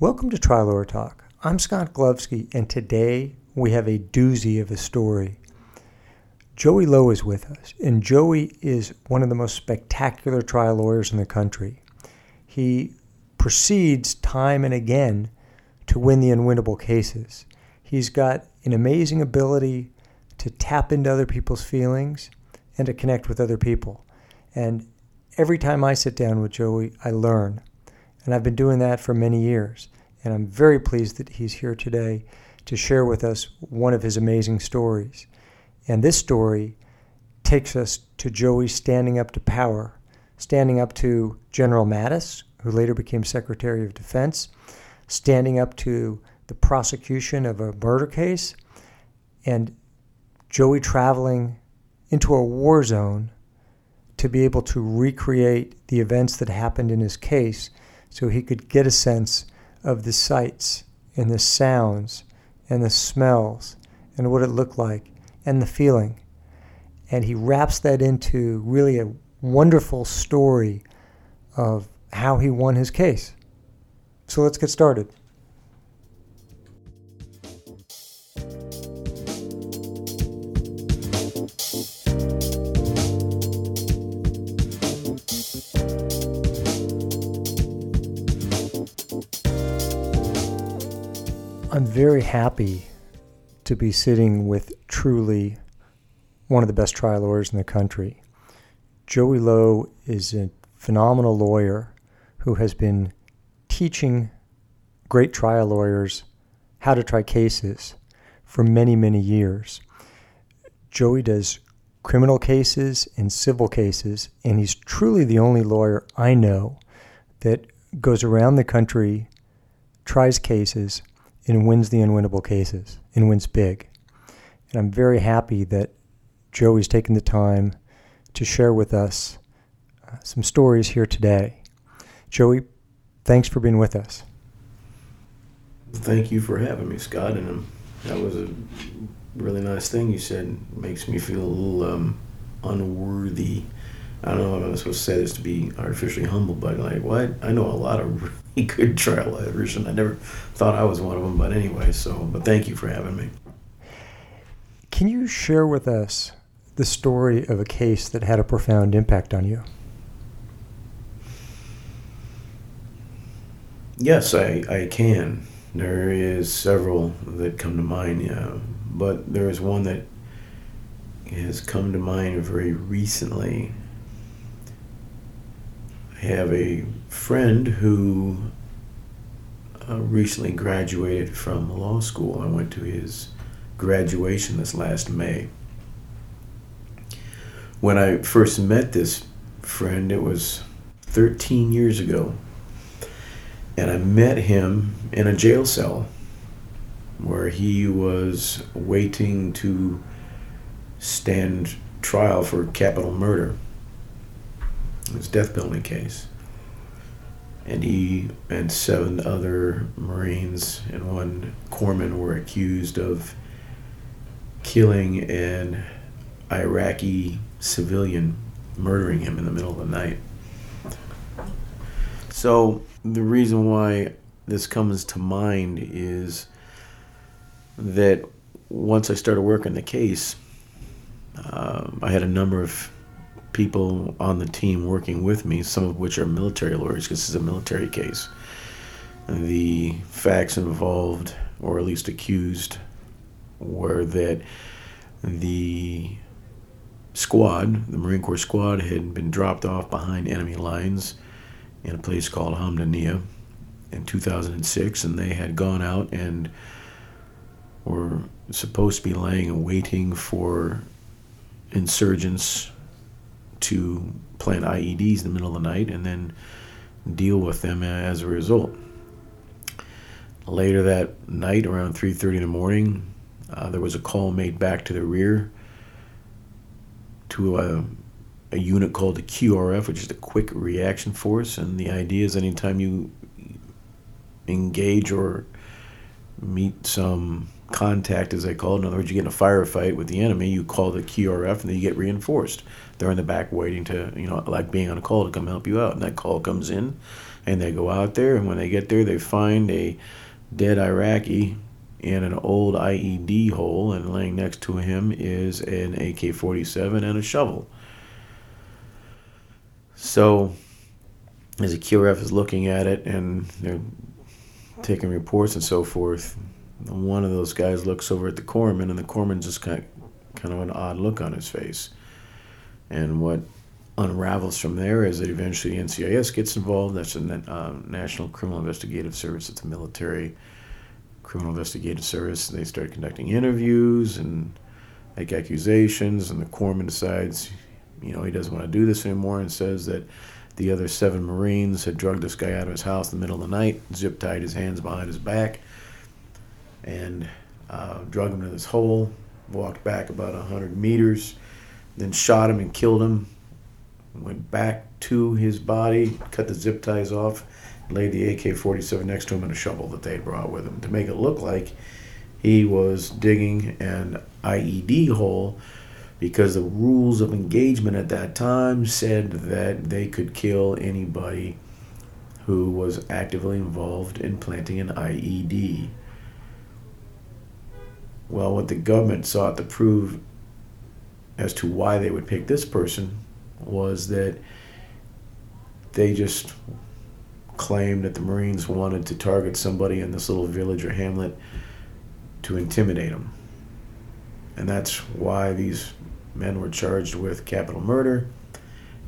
Welcome to Lawyer Talk. I'm Scott Glovsky, and today we have a doozy of a story. Joey Low is with us, and Joey is one of the most spectacular trial lawyers in the country. He proceeds time and again to win the unwinnable cases. He's got an amazing ability to tap into other people's feelings and to connect with other people. And every time I sit down with Joey, I learn. And I've been doing that for many years. And I'm very pleased that he's here today to share with us one of his amazing stories. And this story takes us to Joey standing up to power, standing up to General Mattis, who later became Secretary of Defense, standing up to the prosecution of a murder case, and Joey traveling into a war zone to be able to recreate the events that happened in his case so he could get a sense of the sights and the sounds and the smells and what it looked like and the feeling. And he wraps that into really a wonderful story of how he won his case. So let's get started. I'm very happy to be sitting with truly one of the best trial lawyers in the country. Joey Low is a phenomenal lawyer who has been teaching great trial lawyers how to try cases for many, many years. Joey does criminal cases and civil cases, and he's truly the only lawyer I know that goes around the country, tries cases, and wins the unwinnable cases and wins big. And I'm very happy that Joey's taken the time to share with us uh, some stories here today. Joey, thanks for being with us. Thank you for having me, Scott. And um, that was a really nice thing you said. It makes me feel a little um, unworthy. I don't know if I'm supposed to say this to be artificially humble, but like, what? I know a lot of good trial lawyers, and I never thought I was one of them. But anyway, so, but thank you for having me. Can you share with us the story of a case that had a profound impact on you? Yes, I, I can. There is several that come to mind, yeah. But there is one that has come to mind very recently. I have a friend who uh, recently graduated from law school. I went to his graduation this last May. When I first met this friend, it was 13 years ago and I met him in a jail cell where he was waiting to stand trial for capital murder. His death penalty case. And he and seven other Marines and one corpsman were accused of killing an Iraqi civilian, murdering him in the middle of the night. So the reason why this comes to mind is that once I started working the case, um, I had a number of people on the team working with me, some of which are military lawyers, because this is a military case. The facts involved, or at least accused, were that the squad, the Marine Corps squad, had been dropped off behind enemy lines in a place called Hamdaniya in 2006, and they had gone out and were supposed to be laying and waiting for insurgents to plant IEDs in the middle of the night and then deal with them as a result. Later that night, around 3:30 in the morning, uh, there was a call made back to the rear to a a unit called the QRF, which is the Quick Reaction Force. And the idea is anytime you engage or meet some contact, as they call it, in other words, you get in a firefight with the enemy, you call the QRF and then you get reinforced. They're in the back waiting to, you know, like being on a call to come help you out. And that call comes in And they go out there, and when they get there, they find a dead Iraqi in an old IED hole, and laying next to him is an AK 47 and a shovel. So, as a QRF is looking at it and they're taking reports and so forth, one of those guys looks over at the corpsman, and the corpsman just of, kind of an odd look on his face. And what unravels from there is that eventually the NCIS gets involved. That's the uh, National Criminal Investigative Service. It's a military criminal investigative service. They start conducting interviews and make accusations, and the corpsman decides, you know, he doesn't want to do this anymore and says that the other seven Marines had drugged this guy out of his house in the middle of the night, zip tied his hands behind his back, and uh, drug him to this hole, walked back about 100 meters, then shot him and killed him, went back to his body, cut the zip ties off, laid the AK 47 next to him and a shovel that they had brought with him to make it look like he was digging an IED hole because the rules of engagement at that time said that they could kill anybody who was actively involved in planting an IED. Well, what the government sought to prove as to why they would pick this person was that they just claimed that the Marines wanted to target somebody in this little village or hamlet to intimidate them. And that's why these men were charged with capital murder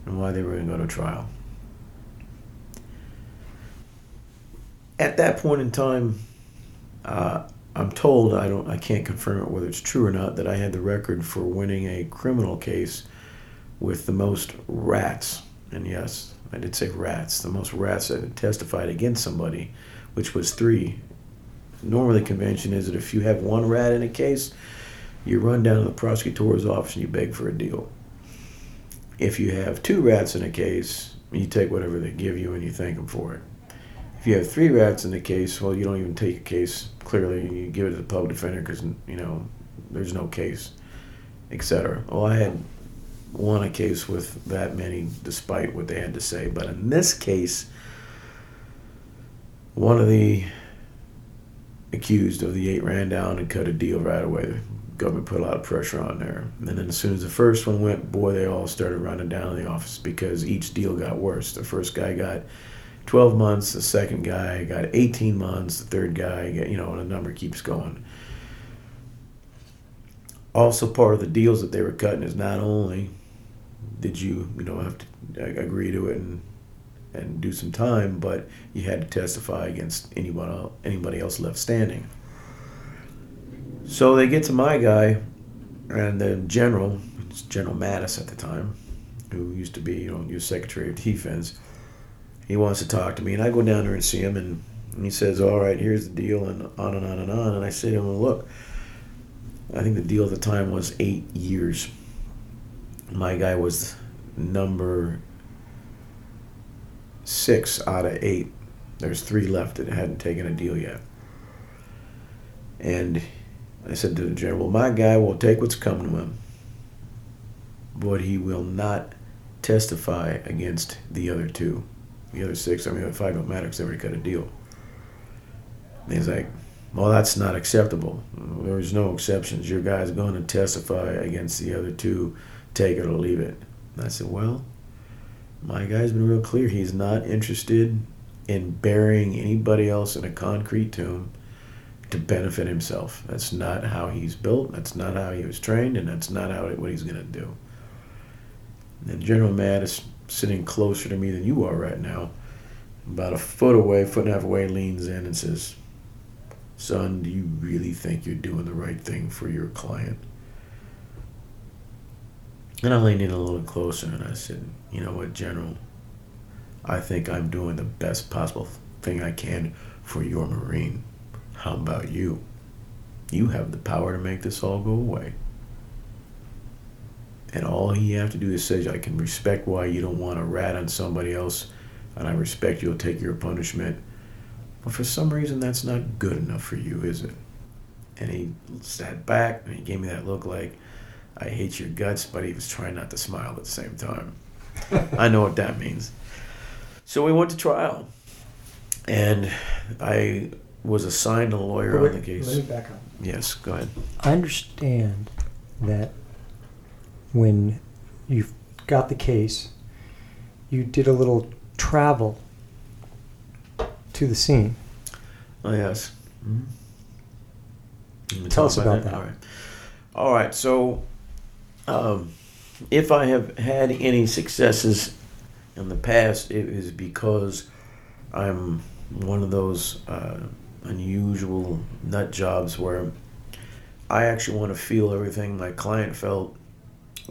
and why they were going to go to trial. At that point in time, uh, I'm told I don't I can't confirm it whether it's true or not that I had the record for winning a criminal case with the most rats. And yes, I did say rats. The most rats that had testified against somebody, which was three. Normally, convention is that if you have one rat in a case, you run down to the prosecutor's office and you beg for a deal. If you have two rats in a case, you take whatever they give you and you thank them for it. If you have three rats in the case, well, you don't even take a case. Clearly, you give it to the public defender because you know there's no case, etc. Well, I had won a case with that many, despite what they had to say. But in this case, one of the accused of the eight ran down and cut a deal right away. The government put a lot of pressure on there. And then as soon as the first one went, boy, they all started running down the office because each deal got worse. The first guy got 12 months, the second guy got 18 months, the third guy, got, you know, and the number keeps going. Also, part of the deals that they were cutting is not only did you you know have to uh, agree to it and and do some time, but you had to testify against anybody anybody else left standing. So they get to my guy, and the general, it's General Mattis at the time, who used to be you know your Secretary of Defense. He wants to talk to me, and I go down there and see him, and, he says, "All right, here's the deal," and on and on and on. And I say to him, "Look, I think the deal at the time was eight years." my guy was number six out of eight. There's three left that hadn't taken a deal yet. And I said to the general, my guy will take what's coming to him, but he will not testify against the other two. The other six, I mean, the five don't matter because they already cut a deal. And he's like, well, that's not acceptable. There's no exceptions. Your guy's going to testify against the other two take it or leave it. And I said, well, my guy's been real clear. He's not interested in burying anybody else in a concrete tomb to benefit himself. That's not how he's built. That's not how he was trained, and that's not how what he's going to do. And General Mattis sitting closer to me than you are right now, about a foot away, foot and a half away, leans in and says, "Son, do you really think you're doing the right thing for your client?" And I leaned in a little closer and I said, You know what, General? I think I'm doing the best possible thing I can for your Marine. How about you? You have the power to make this all go away. And all he have to do is say, I can respect why you don't want to rat on somebody else, and I respect you'll take your punishment. But for some reason, that's not good enough for you, is it? And he sat back and he gave me that look like, I hate your guts, but he was trying not to smile at the same time. I know what that means. So we went to trial. and I was assigned a lawyer Wait, on the case. Let me back up. Yes, go ahead. I understand that when you got the case, you did a little travel to the scene. Oh yes. Mhm. Tell us about that. All right. All right. So, um, if I have had any successes in the past, it is because I'm one of those uh, unusual nut jobs where I actually want to feel everything my client felt,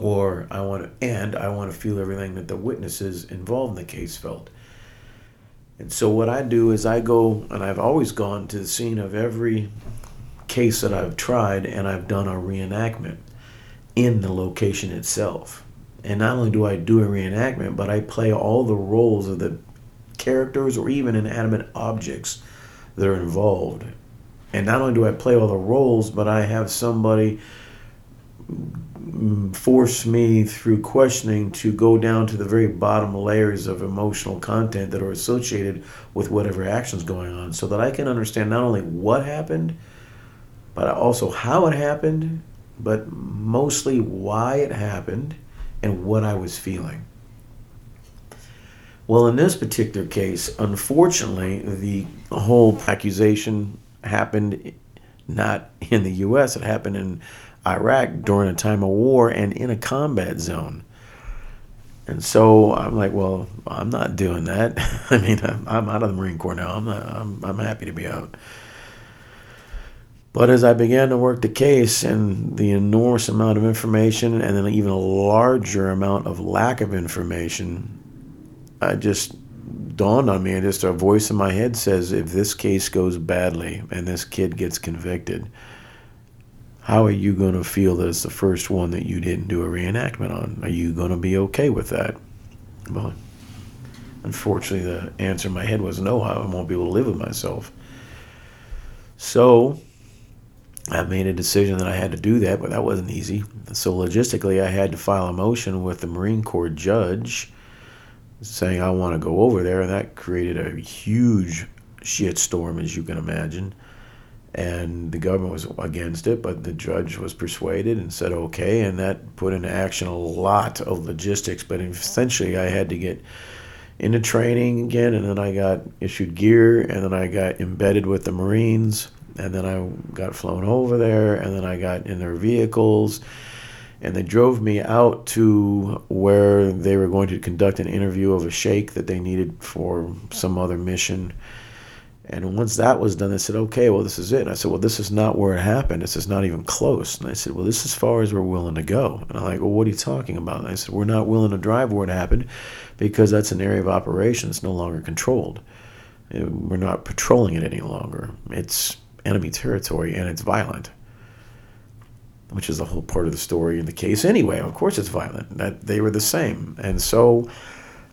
or I want to, and I want to feel everything that the witnesses involved in the case felt. And so what I do is I go, and I've always gone to the scene of every case that I've tried, and I've done a reenactment in the location itself. And not only do I do a reenactment, but I play all the roles of the characters or even inanimate objects that are involved. And not only do I play all the roles, but I have somebody force me through questioning to go down to the very bottom layers of emotional content that are associated with whatever action's going on so that I can understand not only what happened, but also how it happened, but mostly why it happened and what I was feeling. Well, in this particular case, unfortunately, the whole accusation happened not in the U.S., it happened in Iraq during a time of war and in a combat zone. And so I'm like, well, I'm not doing that. I mean, I'm, I'm out of the Marine Corps now. I'm, not, I'm, I'm happy to be out. But as I began to work the case and the enormous amount of information and then even a larger amount of lack of information, I just dawned on me and just a voice in my head says if this case goes badly and this kid gets convicted, how are you going to feel that it's the first one that you didn't do a reenactment on? Are you going to be okay with that? Well, unfortunately, the answer in my head was no, I won't be able to live with myself. So I made a decision that I had to do that, but that wasn't easy. So logistically, I had to file a motion with the Marine Corps judge saying I want to go over there, and that created a huge shitstorm, as you can imagine. And the government was against it, but the judge was persuaded and said okay, and that put into action a lot of logistics. But essentially, I had to get into training again, and then I got issued gear, and then I got embedded with the Marines, and then I got flown over there, and then I got in their vehicles, and they drove me out to where they were going to conduct an interview of a sheikh that they needed for some other mission. And once that was done, they said, okay, well, this is it. And I said, well, this is not where it happened. This is not even close. And I said, well, this is as far as we're willing to go. And I'm like, well, what are you talking about? And I said, we're not willing to drive where it happened because that's an area of operation that's no longer controlled. Uh, We're not patrolling it any longer. It's enemy territory and it's violent, which is the whole part of the story in the case anyway. Of course, it's violent. That they were the same, and so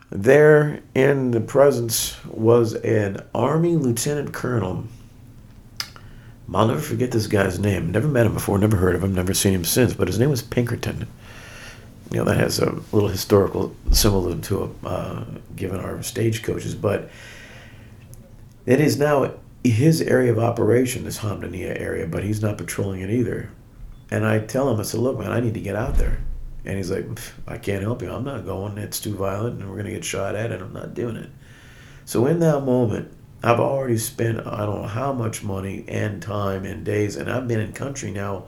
there in the presence was an army lieutenant colonel. I'll never forget this guy's name. Never met him before, never heard of him, never seen him since. But his name was Pinkerton. You know that has a little historical symbolism to it, uh, given our stagecoaches. But it is now his area of operation, this Hamdaniya area, but he's not patrolling it either. And I tell him, I said, look, man, I need to get out there. And he's like, I can't help you. I'm not going. It's too violent, and we're going to get shot at, and I'm not doing it. So in that moment, I've already spent I don't know how much money and time and days, and I've been in country now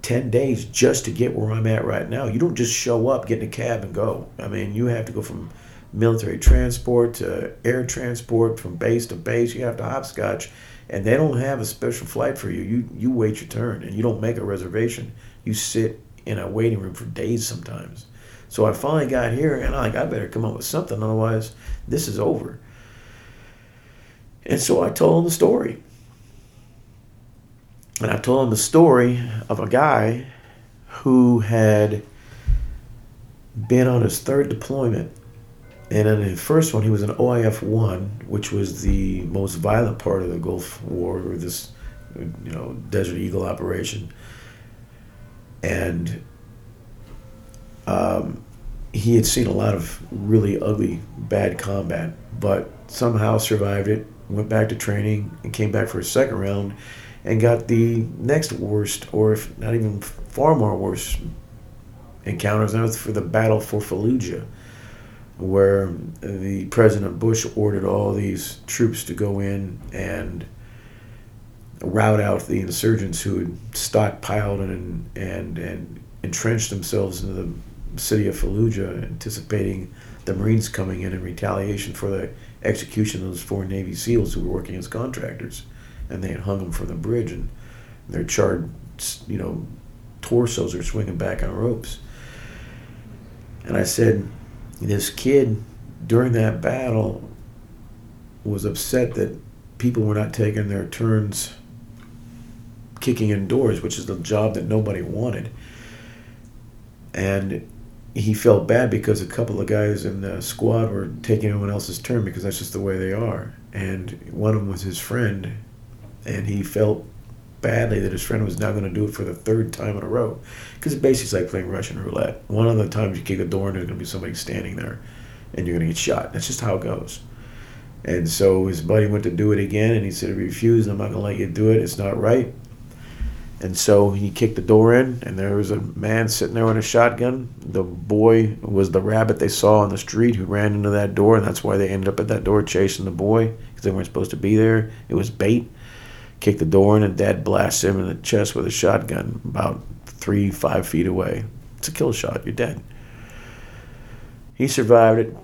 10 days just to get where I'm at right now. You don't just show up, get in a cab, and go. I mean, you have to go from military transport to air transport, from base to base. You have to hopscotch, and they don't have a special flight for you. You you wait your turn, and you don't make a reservation. You sit in a waiting room for days sometimes. So I finally got here, and I'm like, I better come up with something, otherwise this is over. And so I told him the story. And I told him the story of a guy who had been on his third deployment. And in the first one, he was in OIF 1, which was the most violent part of the Gulf War, or this, you know, Desert Eagle operation. And um, he had seen a lot of really ugly, bad combat. But somehow survived it, went back to training, and came back for a second round, and got the next worst, or if not even far more worse, encounters. That was for the battle for Fallujah, where the President Bush ordered all these troops to go in and rout out the insurgents who had stockpiled and and and entrenched themselves in the city of Fallujah, anticipating the Marines coming in in retaliation for the execution of those four Navy SEALs who were working as contractors, and they had hung them from the bridge, and their charred, you know, torsos are swinging back on ropes. And I said, this kid during that battle was upset that people were not taking their turns kicking in doors, which is the job that nobody wanted. And he felt bad because a couple of guys in the squad were taking everyone else's turn because that's just the way they are. And one of them was his friend, and he felt badly that his friend was now going to do it for the third time in a row. Because it basically like playing Russian roulette. One of the times you kick a door and there's going to be somebody standing there, and you're going to get shot. That's just how it goes. And so his buddy went to do it again, and he said, "Refuse. I'm not going to let you do it. It's not right." And so he kicked the door in, and there was a man sitting there with a shotgun. The boy was the rabbit they saw on the street who ran into that door, and that's why they ended up at that door chasing the boy because they weren't supposed to be there. It was bait. Kicked the door in, and Dad blasted him in the chest with a shotgun about three, five feet away. It's a kill shot. You're dead. He survived it.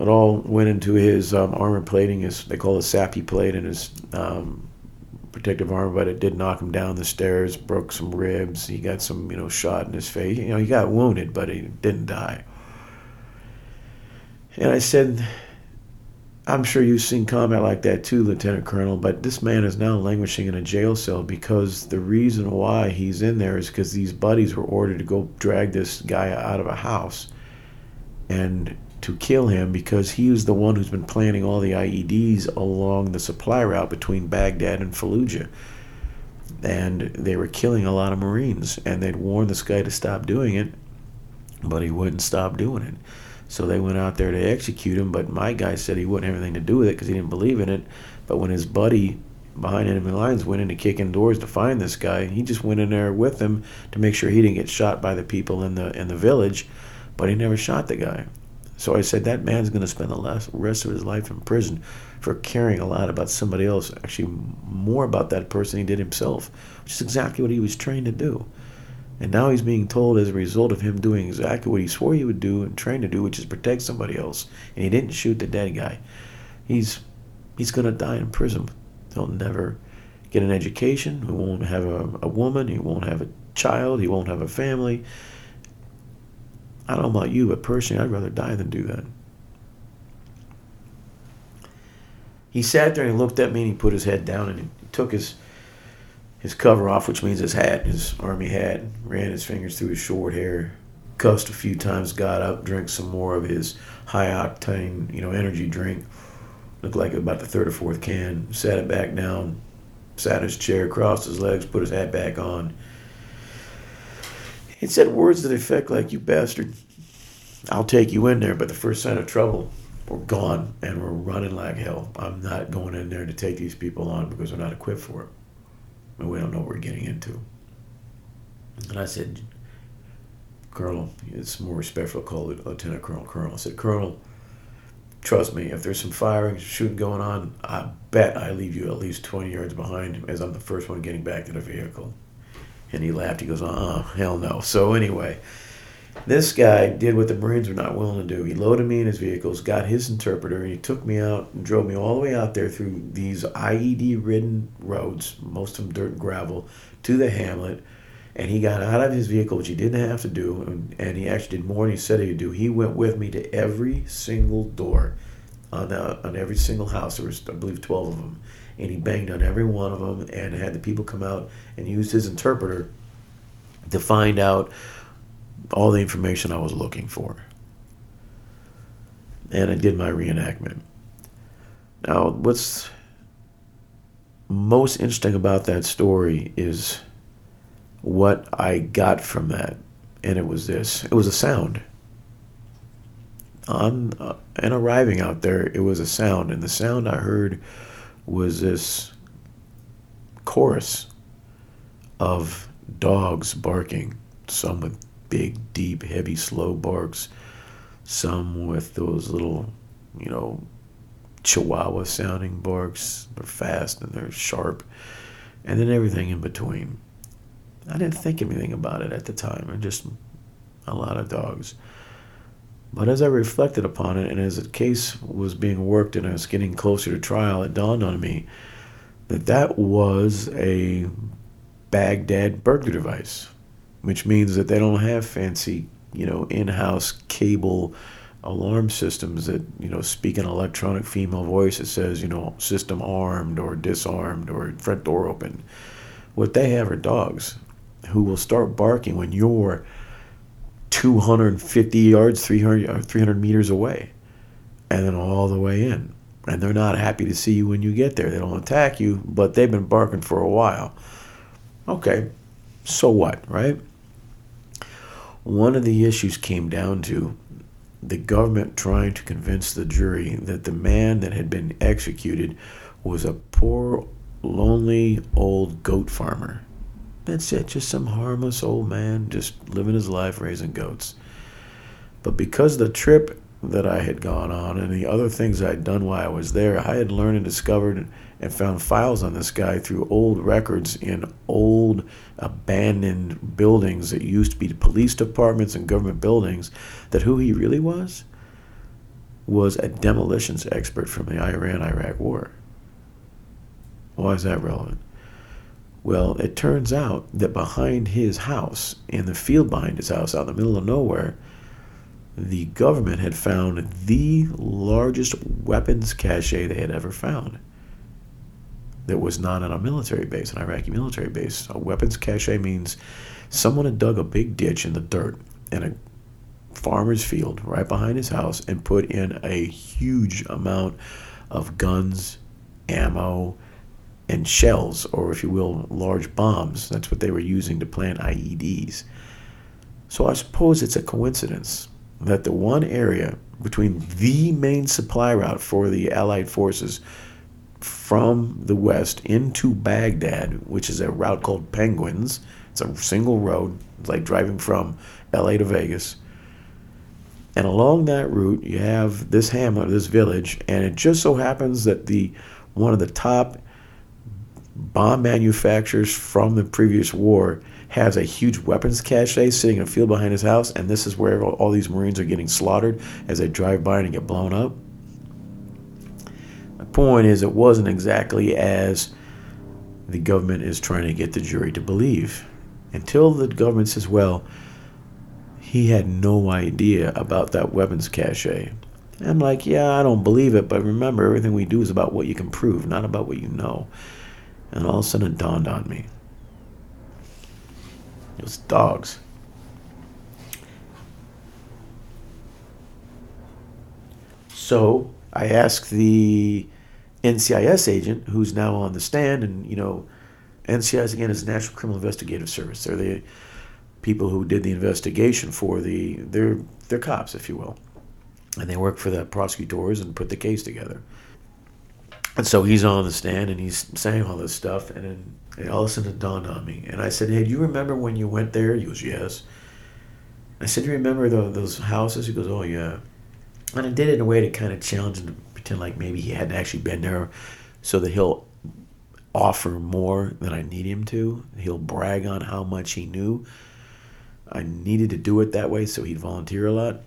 It all went into his um, armor plating, his they call it SAPI plate, and his um, protective armor, but it did knock him down the stairs, broke some ribs. He got some, you know, shot in his face. You know, he got wounded, but he didn't die. And I said, I'm sure you've seen combat like that too, Lieutenant Colonel, but this man is now languishing in a jail cell because the reason why he's in there is because these buddies were ordered to go drag this guy out of a house. And to kill him because he was the one who's been planting all the IEDs along the supply route between Baghdad and Fallujah. And they were killing a lot of Marines, and they'd warned this guy to stop doing it, but he wouldn't stop doing it. So they went out there to execute him, but my guy said he wouldn't have anything to do with it because he didn't believe in it. But when his buddy behind enemy lines went in to kick in doors to find this guy, he just went in there with him to make sure he didn't get shot by the people in the in the village, but he never shot the guy. So I said, that man's going to spend the last, rest of his life in prison for caring a lot about somebody else, actually more about that person he did himself, which is exactly what he was trained to do. And now he's being told as a result of him doing exactly what he swore he would do and trained to do, which is protect somebody else. And he didn't shoot the dead guy. He's he's going to die in prison. He'll never get an education. He won't have a, a woman. He won't have a child. He won't have a family. I don't know about you, but personally, I'd rather die than do that. He sat there and he looked at me and he put his head down and he took his his cover off, which means his hat, his army hat, ran his fingers through his short hair, cussed a few times, got up, drank some more of his high octane, you know, energy drink. Looked like about the third or fourth can. Sat it back down, sat in his chair, crossed his legs, put his hat back on, it said words that the effect like, you bastard, I'll take you in there, but the first sign of trouble, we're gone and we're running like hell. I'm not going in there to take these people on because we're not equipped for it. And we don't know what we're getting into. And I said, Colonel, it's more respectful to call it Lieutenant Colonel Colonel. I said, Colonel, trust me, if there's some firing, shooting going on, I bet I leave you at least 20 yards behind as I'm the first one getting back to the vehicle. And he laughed. He goes, oh, hell no. So anyway, this guy did what the Marines were not willing to do. He loaded me in his vehicles, got his interpreter, and he took me out and drove me all the way out there through these IED ridden roads, most of them dirt and gravel, to the hamlet. And he got out of his vehicle, which he didn't have to do, and, and he actually did more than he said he would do. He went with me to every single door on, on every single house. There was, I believe, 12 of them and he banged on every one of them and had the people come out and used his interpreter to find out all the information I was looking for. And I did my reenactment. Now, what's most interesting about that story is what I got from that. And it was this it was a sound. on uh, and arriving out there, it was a sound, and the sound I heard was this chorus of dogs barking, some with big, deep, heavy, slow barks, some with those little, you know, chihuahua sounding barks. They're fast and they're sharp, and then everything in between. I didn't think anything about it at the time. I just a lot of dogs. But as I reflected upon it, and as the case was being worked and I was getting closer to trial, it dawned on me that that was a Baghdad burglar device, which means that they don't have fancy, you know, in-house cable alarm systems that you know speak an electronic female voice that says you know system armed or disarmed or front door open. What they have are dogs who will start barking when you're 250 yards, 300, uh, 300 meters away, and then all the way in. And they're not happy to see you when you get there. They don't attack you, but they've been barking for a while. Okay, so what, right? One of the issues came down to the government trying to convince the jury that the man that had been executed was a poor, lonely old goat farmer. That's it, just some harmless old man just living his life raising goats. But because the trip that I had gone on and the other things I'd done while I was there, I had learned and discovered and found files on this guy through old records in old abandoned buildings that used to be police departments and government buildings that who he really was was a demolitions expert from the Iran Iraq War. Why is that relevant? Well, it turns out that behind his house, in the field behind his house, out in the middle of nowhere, the government had found the largest weapons cache they had ever found. That was not on a military base, an Iraqi military base. A weapons cache means someone had dug a big ditch in the dirt in a farmer's field right behind his house and put in a huge amount of guns, ammo, and shells, or if you will, large bombs. That's what they were using to plant IEDs. So I suppose it's a coincidence that the one area between the main supply route for the Allied forces from the west into Baghdad, which is a route called Penguins, it's a single road, it's like driving from LA to Vegas. And along that route, you have this hamlet, this village, and it just so happens that the one of the top bomb manufacturers from the previous war has a huge weapons cache sitting in a field behind his house, and this is where all these Marines are getting slaughtered as they drive by and get blown up. The point is, it wasn't exactly as the government is trying to get the jury to believe. Until the government says, well, he had no idea about that weapons cache. I'm like, yeah, I don't believe it, but remember, everything we do is about what you can prove, not about what you know. And all of a sudden it dawned on me. It was dogs. So I asked the NCIS agent, who's now on the stand, and you know, NCIS again is National Criminal Investigative Service. They're the people who did the investigation for the they're they're cops, if you will, and they work for the prosecutors and put the case together. And so he's on the stand and he's saying all this stuff, and then all of a sudden it dawned on me. And I said, Hey, do you remember when you went there? He goes, Yes. I said, Do you remember the, those houses? He goes, Oh, yeah. And I did it in a way to kind of challenge him to pretend like maybe he hadn't actually been there so that he'll offer more than I need him to. He'll brag on how much he knew. I needed to do it that way so he'd volunteer a lot.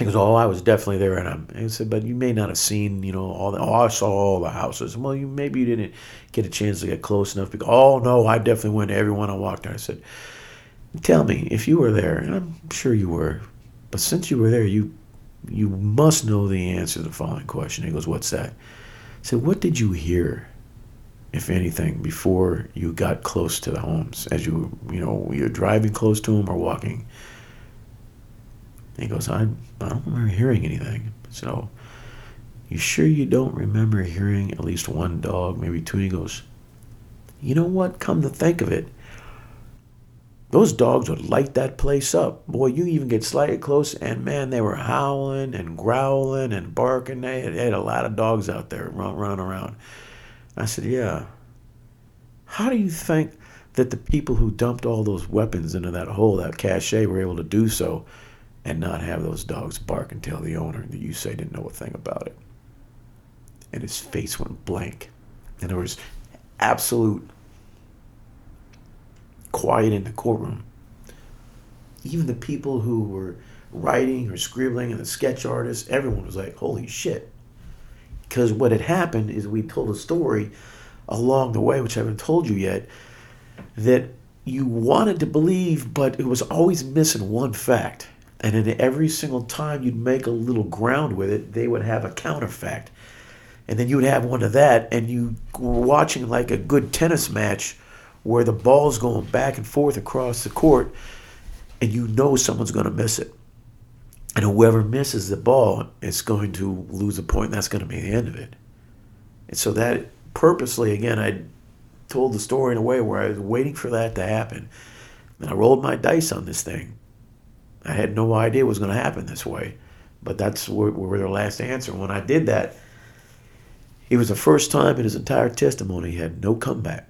He goes, "Oh, I was definitely there," and I said, "But you may not have seen, you know, all the. Oh, I saw all the houses. Well, you maybe you didn't get a chance to get close enough. Because, oh no, I definitely went to everyone I walked there. I said, "Tell me if you were there, and I'm sure you were, but since you were there, you you must know the answer to the following question." He goes, "What's that?" I said, "What did you hear, if anything, before you got close to the homes? As you, you know, you're driving close to them or walking?" He goes, I, I don't remember hearing anything. So, you sure you don't remember hearing at least one dog, maybe two? And he goes, You know what? Come to think of it, those dogs would light that place up. Boy, you even get slightly close, and man, they were howling and growling and barking. They had, they had a lot of dogs out there run, running around. I said, Yeah. How do you think that the people who dumped all those weapons into that hole, that cache, were able to do so and not have those dogs bark and tell the owner that you say didn't know a thing about it? And his face went blank. And there was absolute quiet in the courtroom. Even the people who were writing or scribbling and the sketch artists, everyone was like, holy shit. Because what had happened is we told a story along the way, which I haven't told you yet, that you wanted to believe, but it was always missing one fact. And in every single time you'd make a little ground with it, they would have a counterfact. And then you would have one of that, and you were watching like a good tennis match where the ball's going back and forth across the court, and you know someone's going to miss it. And whoever misses the ball is going to lose a point, and that's going to be the end of it. And so that purposely, again, I told the story in a way where I was waiting for that to happen. And I rolled my dice on this thing. I had no idea it was going to happen this way, but that's where, where their last answer. When I did that, it was the first time in his entire testimony he had no comeback.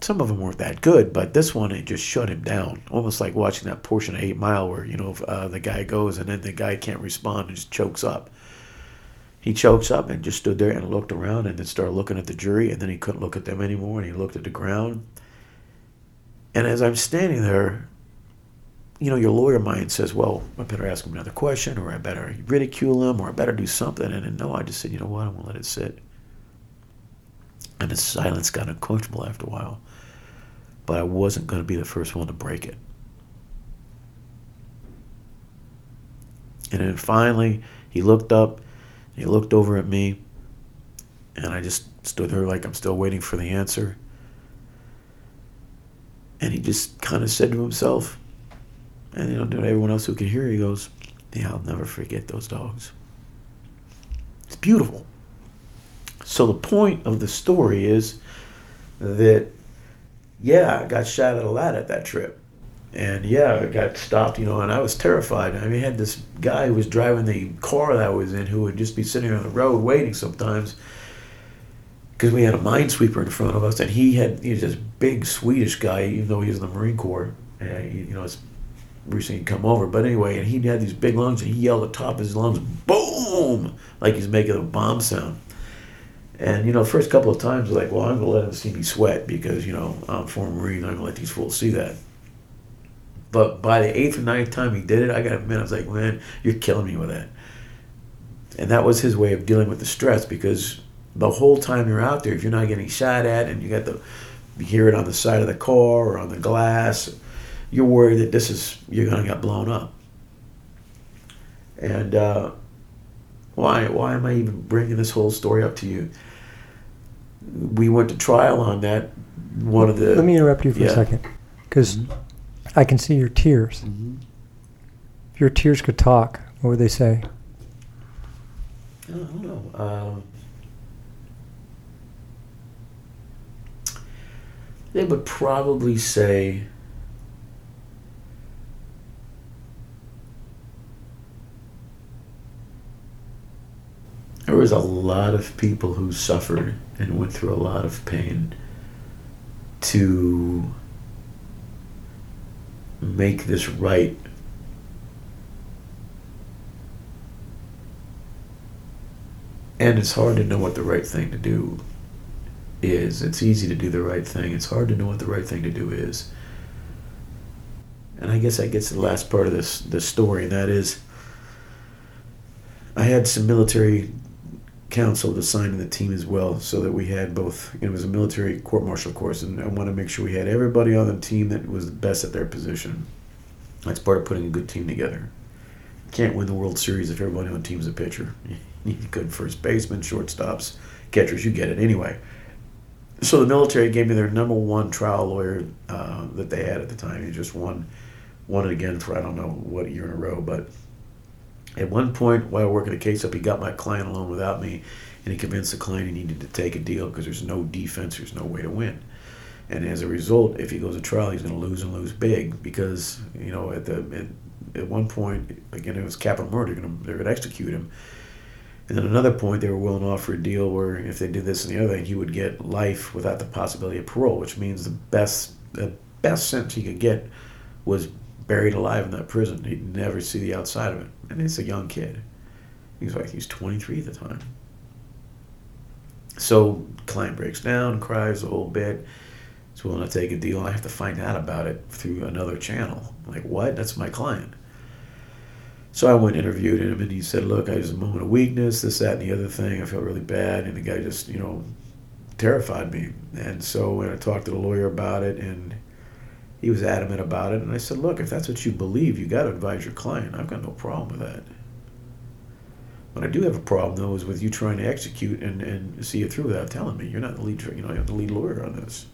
Some of them weren't that good, but this one it just shut him down. Almost like watching that portion of Eight Mile where you know uh, the guy goes and then the guy can't respond and just chokes up. He chokes up and just stood there and looked around and then started looking at the jury and then he couldn't look at them anymore and he looked at the ground. And as I'm standing there, you know, your lawyer mind says, well, I better ask him another question or I better ridicule him or I better do something. And, and no, I just said, you know what, I'm going to let it sit. And the silence got uncomfortable after a while. But I wasn't going to be the first one to break it. And then finally, he looked up, he looked over at me, and I just stood there like I'm still waiting for the answer. And he just kind of said to himself, and you know, to everyone else who can hear, he goes, "Yeah, I'll never forget those dogs." It's beautiful. So the point of the story is that, yeah, I got shot at a lot at that trip, and yeah, I got stopped, you know, and I was terrified. I mean, I had this guy who was driving the car that I was in who would just be sitting on the road waiting sometimes because we had a minesweeper in front of us, and he had he was this big Swedish guy, even though he was in the Marine Corps. And he, you know, it's recently come over. But anyway, and he had these big lungs, and he yelled at the top of his lungs, "Boom!" like he's making a bomb sound. And you know, the first couple of times, like, well, I'm gonna let him see me sweat because you know I'm a former Marine. I'm gonna let these fools see that. But by the eighth or ninth time he did it, I got to admit, I was like, man, you're killing me with that. And that was his way of dealing with the stress because the whole time you're out there, if you're not getting shot at and you got the, you hear it on the side of the car or on the glass, you're worried that this is you're going to get blown up. And uh, why why am I even bringing this whole story up to you? We went to trial on that. One of the Let me interrupt you for Yeah. a second, because I can see your tears. If your tears could talk, what would they say? I don't know. Um, they would probably say there was a lot of people who suffered and went through a lot of pain to make this right and it's hard to know what the right thing to do is. It's easy to do the right thing. It's hard to know what the right thing to do is. And I guess that gets to the last part of this this story, and that is I had some military counsel to sign in the team as well, so that we had both. It was a military court martial course, and I want to make sure we had everybody on the team that was the best at their position. That's part of putting a good team together. Can't win the World Series if everybody on the team's a pitcher. You need good first baseman, shortstops, catchers. You get it anyway. So the military gave me their number one trial lawyer uh, that they had at the time. He just won, won it again for I don't know what year in a row. But at one point while working the case up, he got my client alone without me, and he convinced the client he needed to take a deal because there's no defense, there's no way to win. And as a result, if he goes to trial, he's going to lose and lose big because you know at the at, at one point again it was capital murder. They're going to, they're going to execute him. And then another point, they were willing to offer a deal where if they did this and the other thing, he would get life without the possibility of parole, which means the best the best sentence he could get was buried alive in that prison. He'd never see the outside of it. And it's a young kid. He's like he's 23 at the time. So client breaks down, cries a whole bit. He's willing to take a deal. and I have to find out about it through another channel. I'm like what? That's my client. So I went and interviewed him, and he said, "Look, I was a moment of weakness, this, that, and the other thing. I felt really bad, and the guy just, you know, terrified me. And so when I talked to the lawyer about it, and he was adamant about it, and I said, "Look, if that's what you believe, you got to advise your client. I've got no problem with that." What I do have a problem though is with you trying to execute and, and see it through without telling me. You're not the lead, you know, you're the lead lawyer on this.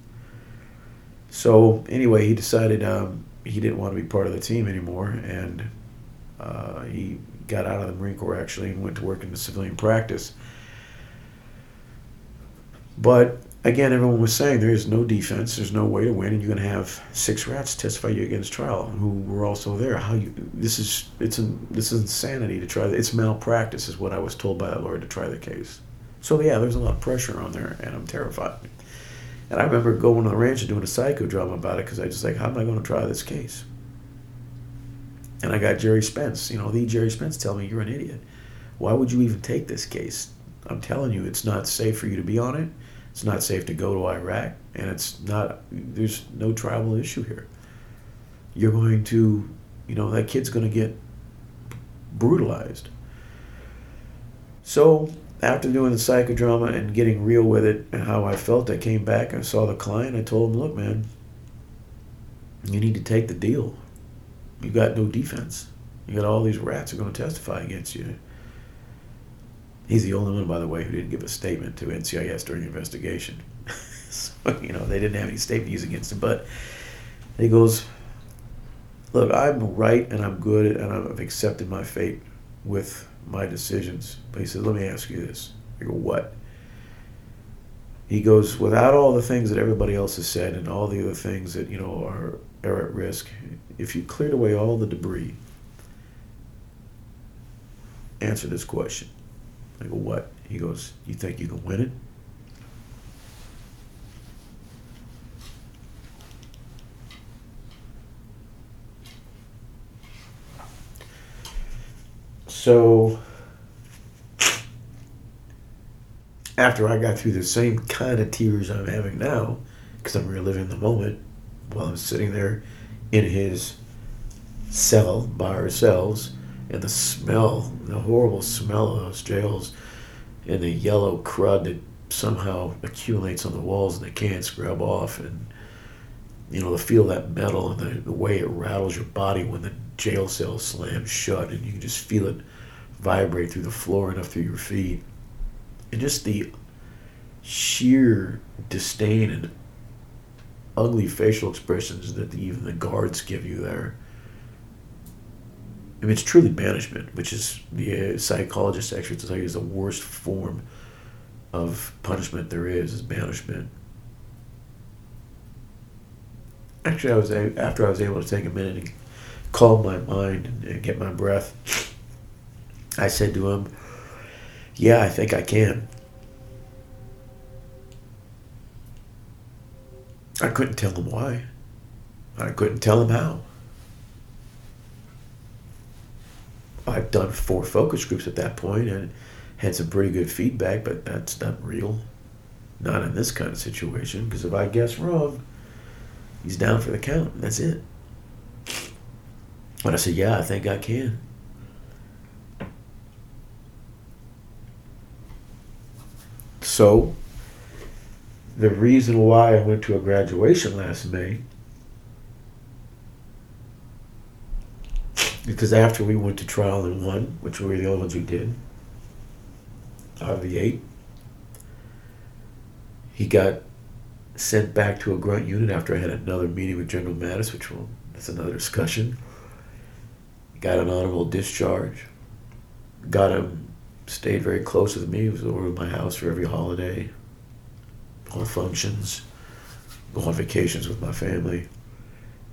So anyway, he decided um, he didn't want to be part of the team anymore, and uh, he got out of the Marine Corps actually and went to work in the civilian practice. But again, everyone was saying there is no defense, there's no way to win, and you're going to have six rats testify you against trial who were also there. How you? This is it's an, this is insanity to try. It's malpractice, is what I was told by that lawyer to try the case. So yeah, there's a lot of pressure on there, and I'm terrified. And I remember going to the ranch and doing a psychodrama about it because I just like, how am I going to try this case? And I got Gerry Spence, you know, the Gerry Spence tell me you're an idiot. Why would you even take this case? I'm telling you, it's not safe for you to be on it. It's not safe to go to Iraq, and it's not. There's no tribal issue here. You're going to, you know, that kid's going to get brutalized. So after doing the psychodrama and getting real with it and how I felt, I came back. I saw the client. I told him, "Look, man, you need to take the deal. You got no defense. You got all these rats are going to testify against you." He's the only one, by the way, who didn't give a statement to NCIS during the investigation. so, you know, they didn't have any statement used against him. But he goes, Look, I'm right and I'm good and I've accepted my fate with my decisions. But he said, Let me ask you this. I go, What? He goes, Without all the things that everybody else has said and all the other things that, you know, are, are at risk, if you cleared away all the debris, answer this question I go, what? He goes, you think you can win it? So after I got through the same kind of tears I'm having now, because I'm reliving the moment while I'm sitting there in his cell by ourselves and the smell, the horrible smell of those jails, and the yellow crud that somehow accumulates on the walls and they can't scrub off, and you know, the feel of that metal and the, the way it rattles your body when the jail cell slams shut, and you can just feel it vibrate through the floor and up through your feet, and just the sheer disdain and ugly facial expressions that even the guards give you there I mean, it's truly banishment, which is the uh, psychologist actually to tell you is the worst form of punishment there is, is banishment. Actually, I was after I was able to take a minute and calm my mind and, and get my breath. I said to him, "Yeah, I think I can." I couldn't tell him why. I couldn't tell him how. I've done four focus groups at that point and had some pretty good feedback, but that's not real. Not in this kind of situation, because if I guess wrong, he's down for the count. That's it. And I said, Yeah, I think I can. So, the reason why I went to a graduation last May because after we went to trial and won, which we were the only ones who did, out of the eight, he got sent back to a grunt unit after I had another meeting with General Mattis, which will that's another discussion. Got an honorable discharge. Got him stayed very close with me. He was over at my house for every holiday, all functions. go on vacations with my family.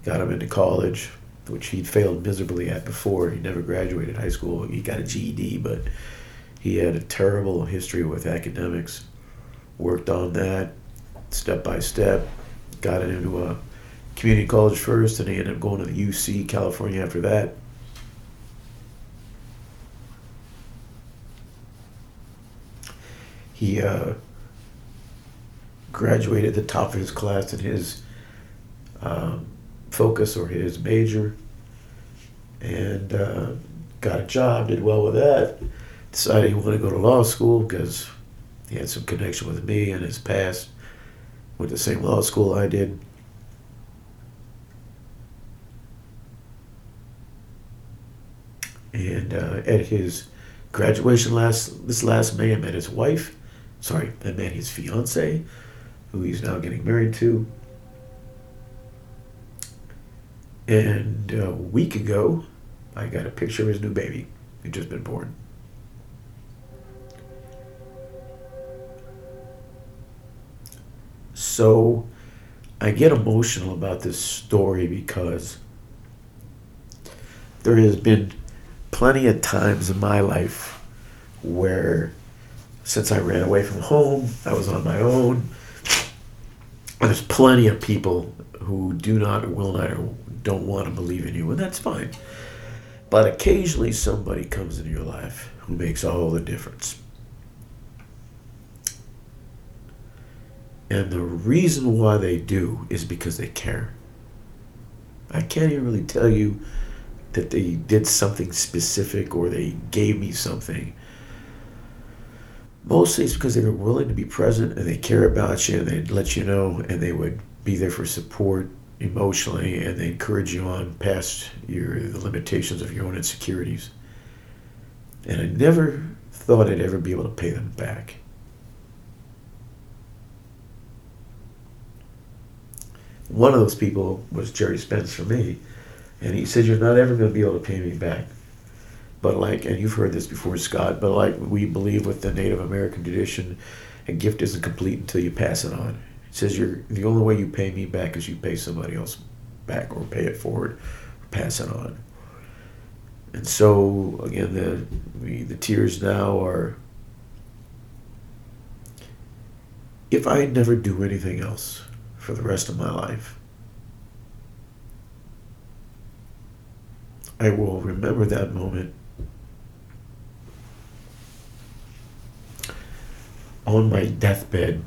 Got him into college, which he'd failed miserably at before. He never graduated high school. He got a GED, but he had a terrible history with academics. Worked on that step by step. Got it into a community college first, and he ended up going to the UC California after that. He uh, graduated the top of his class in his um, focus or his major and uh, got a job, did well with that. Decided he wanted to go to law school because he had some connection with me in his past. Went to the same law school I did. And uh, at his graduation last this last May, I met his wife. Sorry, I met his fiance, who he's now getting married to. And uh, a week ago, I got a picture of his new baby who'd just been born. So I get emotional about this story because there has been plenty of times in my life where since I ran away from home, I was on my own. There's plenty of people who do not will not or don't want to believe in you, and that's fine. But occasionally somebody comes into your life who makes all the difference. And the reason why they do is because they care. I can't even really tell you that they did something specific or they gave me something. Mostly it's because they were willing to be present and they care about you and they'd let you know and they would be there for support emotionally and they encourage you on past your the limitations of your own insecurities. And I never thought I'd ever be able to pay them back. One of those people was Gerry Spence for me, and he said, You're not ever going to be able to pay me back. But, like, and you've heard this before, Scott, but like we believe with the Native American tradition, a gift isn't complete until you pass it on. Says you're the only way you pay me back is you pay somebody else back or pay it forward, or pass it on. And so again, the the, the tears now are. If I never do anything else for the rest of my life, I will remember that moment on my deathbed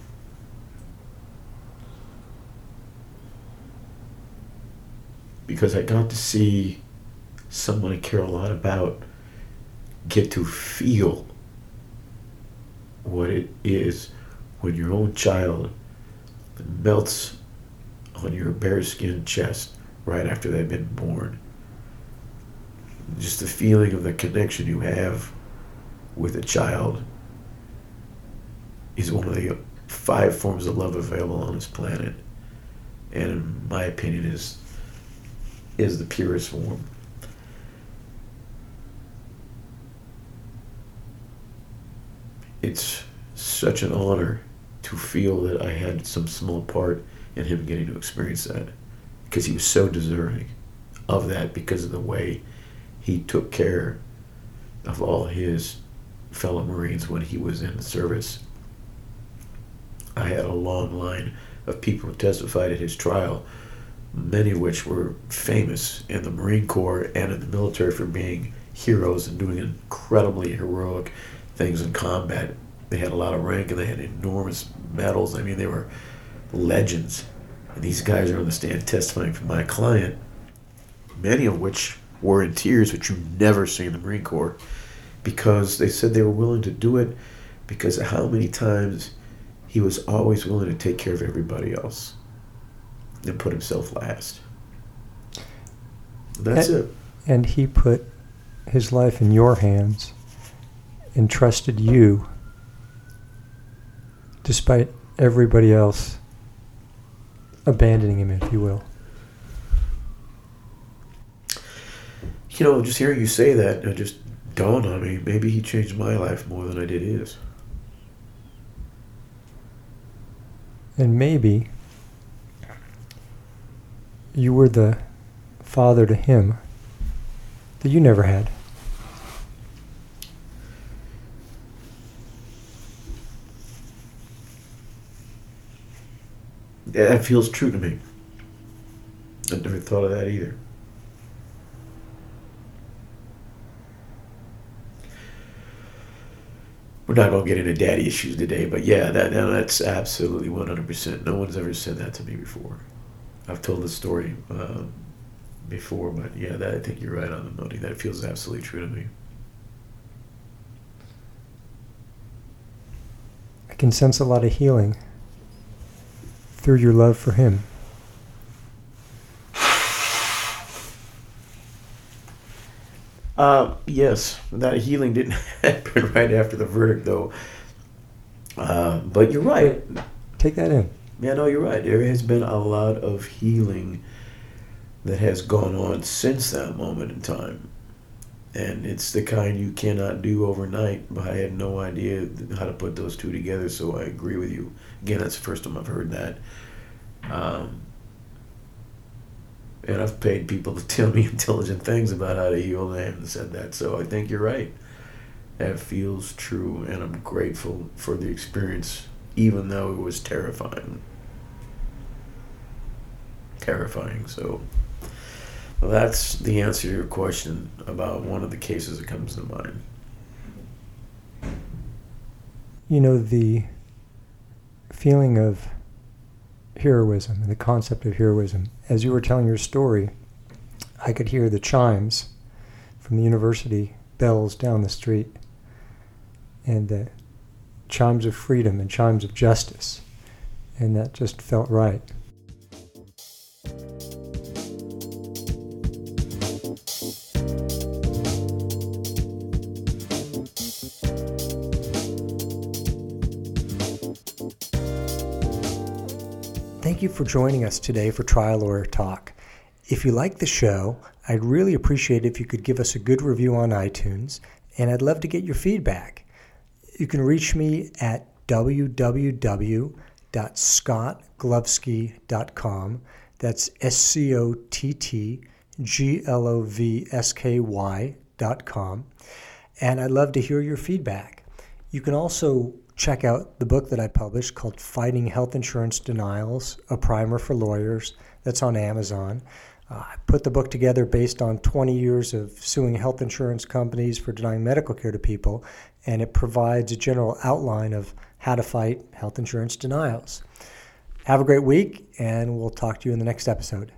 because I got to see someone I care a lot about get to feel what it is when your own child melts on your bare skin chest right after they've been born. Just the feeling of the connection you have with a child is one of the five forms of love available on this planet. And in my opinion is is the purest form. It's such an honor to feel that I had some small part in him getting to experience that because he was so deserving of that because of the way he took care of all his fellow Marines when he was in the service. I had a long line of people who testified at his trial many of which were famous in the Marine Corps and in the military for being heroes and doing incredibly heroic things in combat. They had a lot of rank and they had enormous medals. I mean, they were legends. And these guys are on the stand testifying for my client, many of which were in tears, which you never see in the Marine Corps, because they said they were willing to do it because how many times he was always willing to take care of everybody else and put himself last. That's and, it. And he put his life in your hands and trusted you despite everybody else abandoning him, if you will. You know, just hearing you say that, it just dawned on me. Maybe he changed my life more than I did his. And maybe you were the father to him that you never had. That feels true to me. I never thought of that either. We're not going to get into daddy issues today, but yeah, that no, that's absolutely 100%. No one's ever said that to me before. I've told this story um, before, but yeah, that I think you're right on the money. That feels absolutely true to me. I can sense a lot of healing through your love for him. Uh, yes, that healing didn't happen right after the verdict, though. Uh, but you're right. Take that in. Yeah, no, you're right. There has been a lot of healing that has gone on since that moment in time. And it's the kind you cannot do overnight, but I had no idea how to put those two together, so I agree with you. Again, that's the first time I've heard that. Um, and I've paid people to tell me intelligent things about how to heal, and they haven't said that. So I think you're right. That feels true, and I'm grateful for the experience, even though it was terrifying. Terrifying. So well, that's the answer to your question about one of the cases that comes to mind. You know, the feeling of heroism and the concept of heroism. As you were telling your story, I could hear the chimes from the university bells down the street and the chimes of freedom and chimes of justice. And that just felt right. Thank you for joining us today for Trial Lawyer Talk. If you like the show, I'd really appreciate if you could give us a good review on iTunes, and I'd love to get your feedback. You can reach me at www.scottglovsky.com. That's S C O T T G L O V S K Y.com. And I'd love to hear your feedback. You can also check out the book that I published called Fighting Health Insurance Denials A Primer for Lawyers. That's on Amazon. Uh, I put the book together based on 20 years of suing health insurance companies for denying medical care to people, and it provides a general outline of how to fight health insurance denials. Have a great week, and we'll talk to you in the next episode.